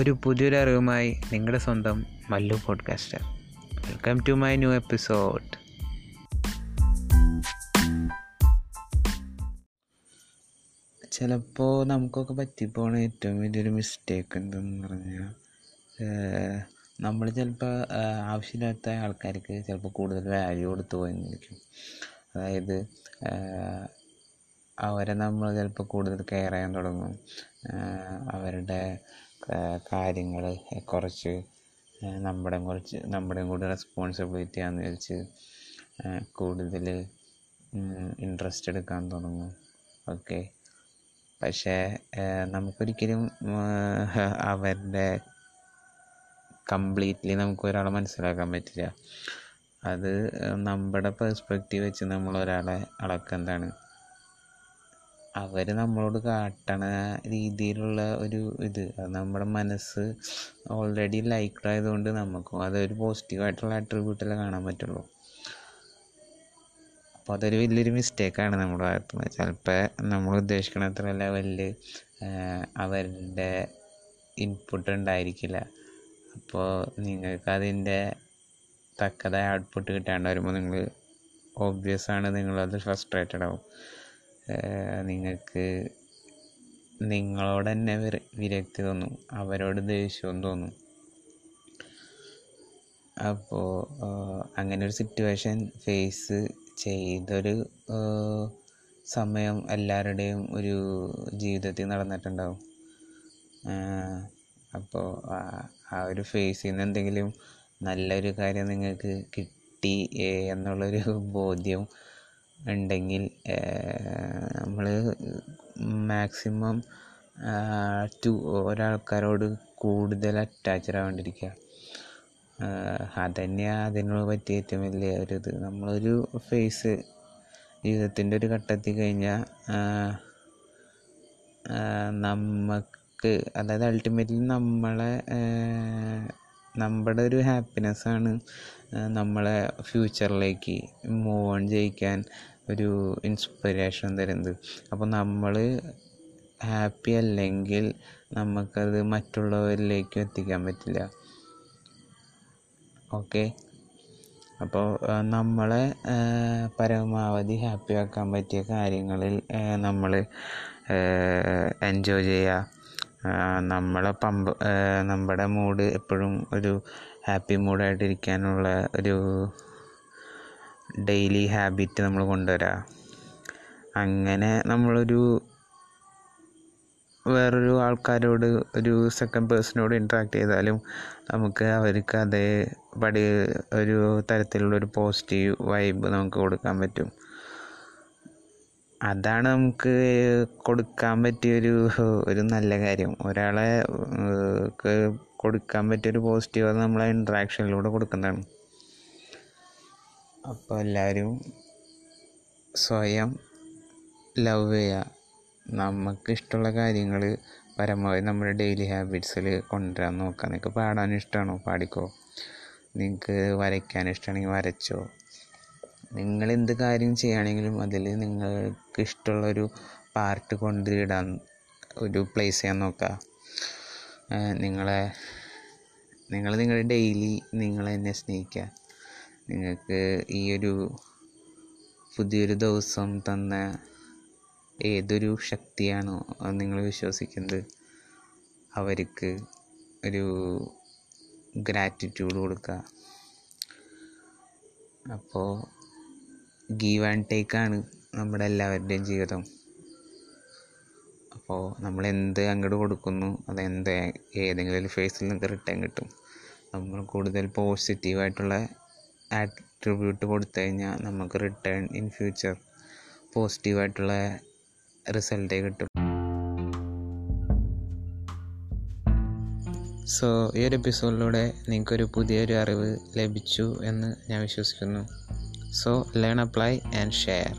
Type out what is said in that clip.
ഒരു പുതിയൊരു അറിവുമായി നിങ്ങളുടെ സ്വന്തം Mallu podcaster welcome to my new episode ചിലപ്പോൾ നമുക്കൊക്കെ പറ്റിപ്പോണ ഏറ്റവും വലിയൊരു മിസ്റ്റേക്ക് എന്തെന്ന് പറഞ്ഞാൽ നമ്മൾ ചിലപ്പോൾ ആവശ്യമില്ലാത്ത ആൾക്കാർക്ക് ചിലപ്പോൾ കൂടുതൽ വാല്യൂ കൊടുത്തു പോയിരിക്കും അതായത് അവരെ നമ്മൾ ചിലപ്പോൾ കൂടുതൽ കെയർ ചെയ്യാൻ തുടങ്ങും. അവരുടെ കാര്യങ്ങൾ കുറച്ച് നമ്മുടെ കുറച്ച് നമ്മുടെയും കൂടി റെസ്പോൺസിബിലിറ്റി ആണെന്ന് വിചാരിച്ച് കൂടുതൽ ഇൻട്രസ്റ്റ് എടുക്കാൻ തുടങ്ങും. ഓക്കെ പക്ഷേ നമുക്കൊരിക്കലും അവരുടെ കംപ്ലീറ്റ്ലി നമുക്ക് ഒരാളെ മനസ്സിലാക്കാൻ പറ്റില്ല. അത് നമ്മുടെ പെർസ്പെക്റ്റീവ് വെച്ച് നമ്മൾ ഒരാളെ അളക്കെന്താണ്? അവർ നമ്മളോട് കാട്ടണ രീതിയിലുള്ള ഒരു ഇത്. അത് നമ്മുടെ മനസ്സ് ഓൾറെഡി ലൈക്ഡ് ആയതുകൊണ്ട് നമുക്കും അതൊരു പോസിറ്റീവായിട്ടുള്ള അട്രിബ്യൂട്ടല്ലേ കാണാൻ പറ്റുള്ളൂ. അപ്പോൾ അതൊരു വലിയൊരു മിസ്റ്റേക്കാണ് നമ്മുടെ ഭാഗത്ത് നിന്ന്. ചിലപ്പോൾ നമ്മൾ ഉദ്ദേശിക്കുന്ന അത്ര ലെവലിൽ അവരുടെ ഇൻപുട്ട് ഉണ്ടായിരിക്കില്ല. അപ്പോൾ നിങ്ങൾക്ക് അതിന്റെ തക്കതായ ഔട്ട്പുട്ട് കിട്ടാണ്ട് വരുമ്പോൾ നിങ്ങൾ ഓബ്വിയസ് ആണ് നിങ്ങളത് ഫ്രസ്ട്രേറ്റഡ് ആവും. നിങ്ങൾക്ക് നിങ്ങളോട് തന്നെ വിര വിരക്തി തോന്നും. അവരോട് ദേഷ്യവും തോന്നും. അപ്പോൾ അങ്ങനെ ഒരു സിറ്റുവേഷൻ ഫേസ് ചെയ്തൊരു സമയം എല്ലാവരുടെയും ഒരു ജീവിതത്തിൽ നടന്നിട്ടുണ്ടാവും. അപ്പോൾ ആ ഒരു ഫേസിൽ നിന്ന് എന്തെങ്കിലും നല്ലൊരു കാര്യം നിങ്ങൾക്ക് കിട്ടി എന്നുള്ളൊരു ബോധ്യം ഉണ്ടെങ്കിൽ നമ്മൾ മാക്സിമം ടു ഒരാൾക്കാരോട് കൂടുതൽ അറ്റാച്ച്ഡ് ആവാണ്ടിരിക്കുക. അതന്നെയാണ് അതിനോട് പറ്റിയ ഏറ്റവും വലിയ ഒരു ഇത്. നമ്മളൊരു ഫേസ് ജീവിതത്തിന്റെ ഒരു ഘട്ടത്തിൽ കഴിഞ്ഞാൽ നമുക്ക് അതായത് അൾട്ടിമേറ്റ്ലി നമ്മളെ നമ്മുടെ ഒരു ഹാപ്പിനെസ്സാണ് നമ്മളെ ഫ്യൂച്ചറിലേക്ക് മൂവ് ഓൺ ചെയ്യിക്കാൻ ഒരു ഇൻസ്പിറേഷൻ തരുന്നത്. അപ്പോൾ നമ്മൾ ഹാപ്പി അല്ലെങ്കിൽ നമുക്കത് മറ്റുള്ളവരിലേക്കും എത്തിക്കാൻ പറ്റില്ല. ഓക്കെ അപ്പോൾ നമ്മളെ പരമാവധി ഹാപ്പിയാക്കാൻ പറ്റിയ കാര്യങ്ങളിൽ നമ്മൾ എൻജോയ് ചെയ്യുക. നമ്മളെ പമ്പ നമ്മുടെ മൂഡ് എപ്പോഴും ഒരു ഹാപ്പി മൂഡായിട്ടിരിക്കാനുള്ള ഒരു ഡെയിലി ഹാബിറ്റ് നമ്മൾ കൊണ്ടുവരിക അങ്ങനെ നമ്മളൊരു വേറൊരു ആൾക്കാരോട് ഒരു സെക്കൻഡ് പേഴ്സണോട് ഇൻട്രാക്ട് ചെയ്താലും നമുക്ക് അവർക്ക് അതേ പടി ഒരു തരത്തിലുള്ളൊരു പോസിറ്റീവ് വൈബ് നമുക്ക് കൊടുക്കാൻ പറ്റും. അതാണ് നമുക്ക് കൊടുക്കാൻ പറ്റിയ ഒരു ഒരു നല്ല കാര്യം. ഒരാളെ കൊടുക്കാൻ പറ്റിയൊരു പോസിറ്റീവ് അത് നമ്മളെ ഇൻട്രാക്ഷനിലൂടെ കൊടുക്കുന്നതാണ്. അപ്പോൾ എല്ലാവരും സ്വയം ലവ് ചെയ്യുക നമുക്ക് ഇഷ്ടമുള്ള കാര്യങ്ങൾ പരമാവധി നമ്മുടെ ഡെയിലി ഹാബിറ്റ്സിൽ കൊണ്ടുവരാൻ നോക്കുക നിങ്ങൾക്ക് പാടാൻ ഇഷ്ടമാണോ പാടിക്കോ. നിങ്ങൾക്ക് വരയ്ക്കാൻ ഇഷ്ടമാണെങ്കിൽ വരച്ചോ. നിങ്ങൾ എന്ത് കാര്യം ചെയ്യുകയാണെങ്കിലും അതിൽ നിങ്ങൾക്ക് ഇഷ്ടമുള്ളൊരു പാർട്ട് കൊണ്ടിടാൻ ഒരു പ്ലേസ് ചെയ്യാൻ നോക്കുക. നിങ്ങളെ നിങ്ങൾ നിങ്ങളുടെ ഡെയിലി നിങ്ങളെ തന്നെ സ്നേഹിക്കുക. നിങ്ങൾക്ക് ഈ ഒരു പുതിയൊരു ദിവസം തന്ന ഏതൊരു ശക്തിയാണോ നിങ്ങൾ വിശ്വസിക്കുന്നത് അവർക്ക് ഒരു ഗ്രാറ്റിറ്റ്യൂഡ് കൊടുക്കുക. അപ്പോൾ ഗീവ് ആൻഡ് ടേക്കാണ് നമ്മുടെ എല്ലാവരുടെയും ജീവിതം. അപ്പോൾ നമ്മൾ എന്ത് അങ്ങോട്ട് കൊടുക്കുന്നു അതെന്ത് ഏതെങ്കിലും ഒരു ഫേസിൽ നിങ്ങൾക്ക് റിട്ടേൺ കിട്ടും. നമ്മൾ കൂടുതൽ പോസിറ്റീവായിട്ടുള്ള ആട്രിബ്യൂട്ട് കൊടുത്തു കഴിഞ്ഞാൽ നമുക്ക് റിട്ടേൺ ഇൻ ഫ്യൂച്ചർ പോസിറ്റീവായിട്ടുള്ള റിസൾട്ടേ കിട്ടും. സോ ഈ ഒരു എപ്പിസോഡിലൂടെ നിങ്ങൾക്കൊരു പുതിയൊരു അറിവ് ലഭിച്ചു എന്ന് ഞാൻ വിശ്വസിക്കുന്നു. So learn apply and share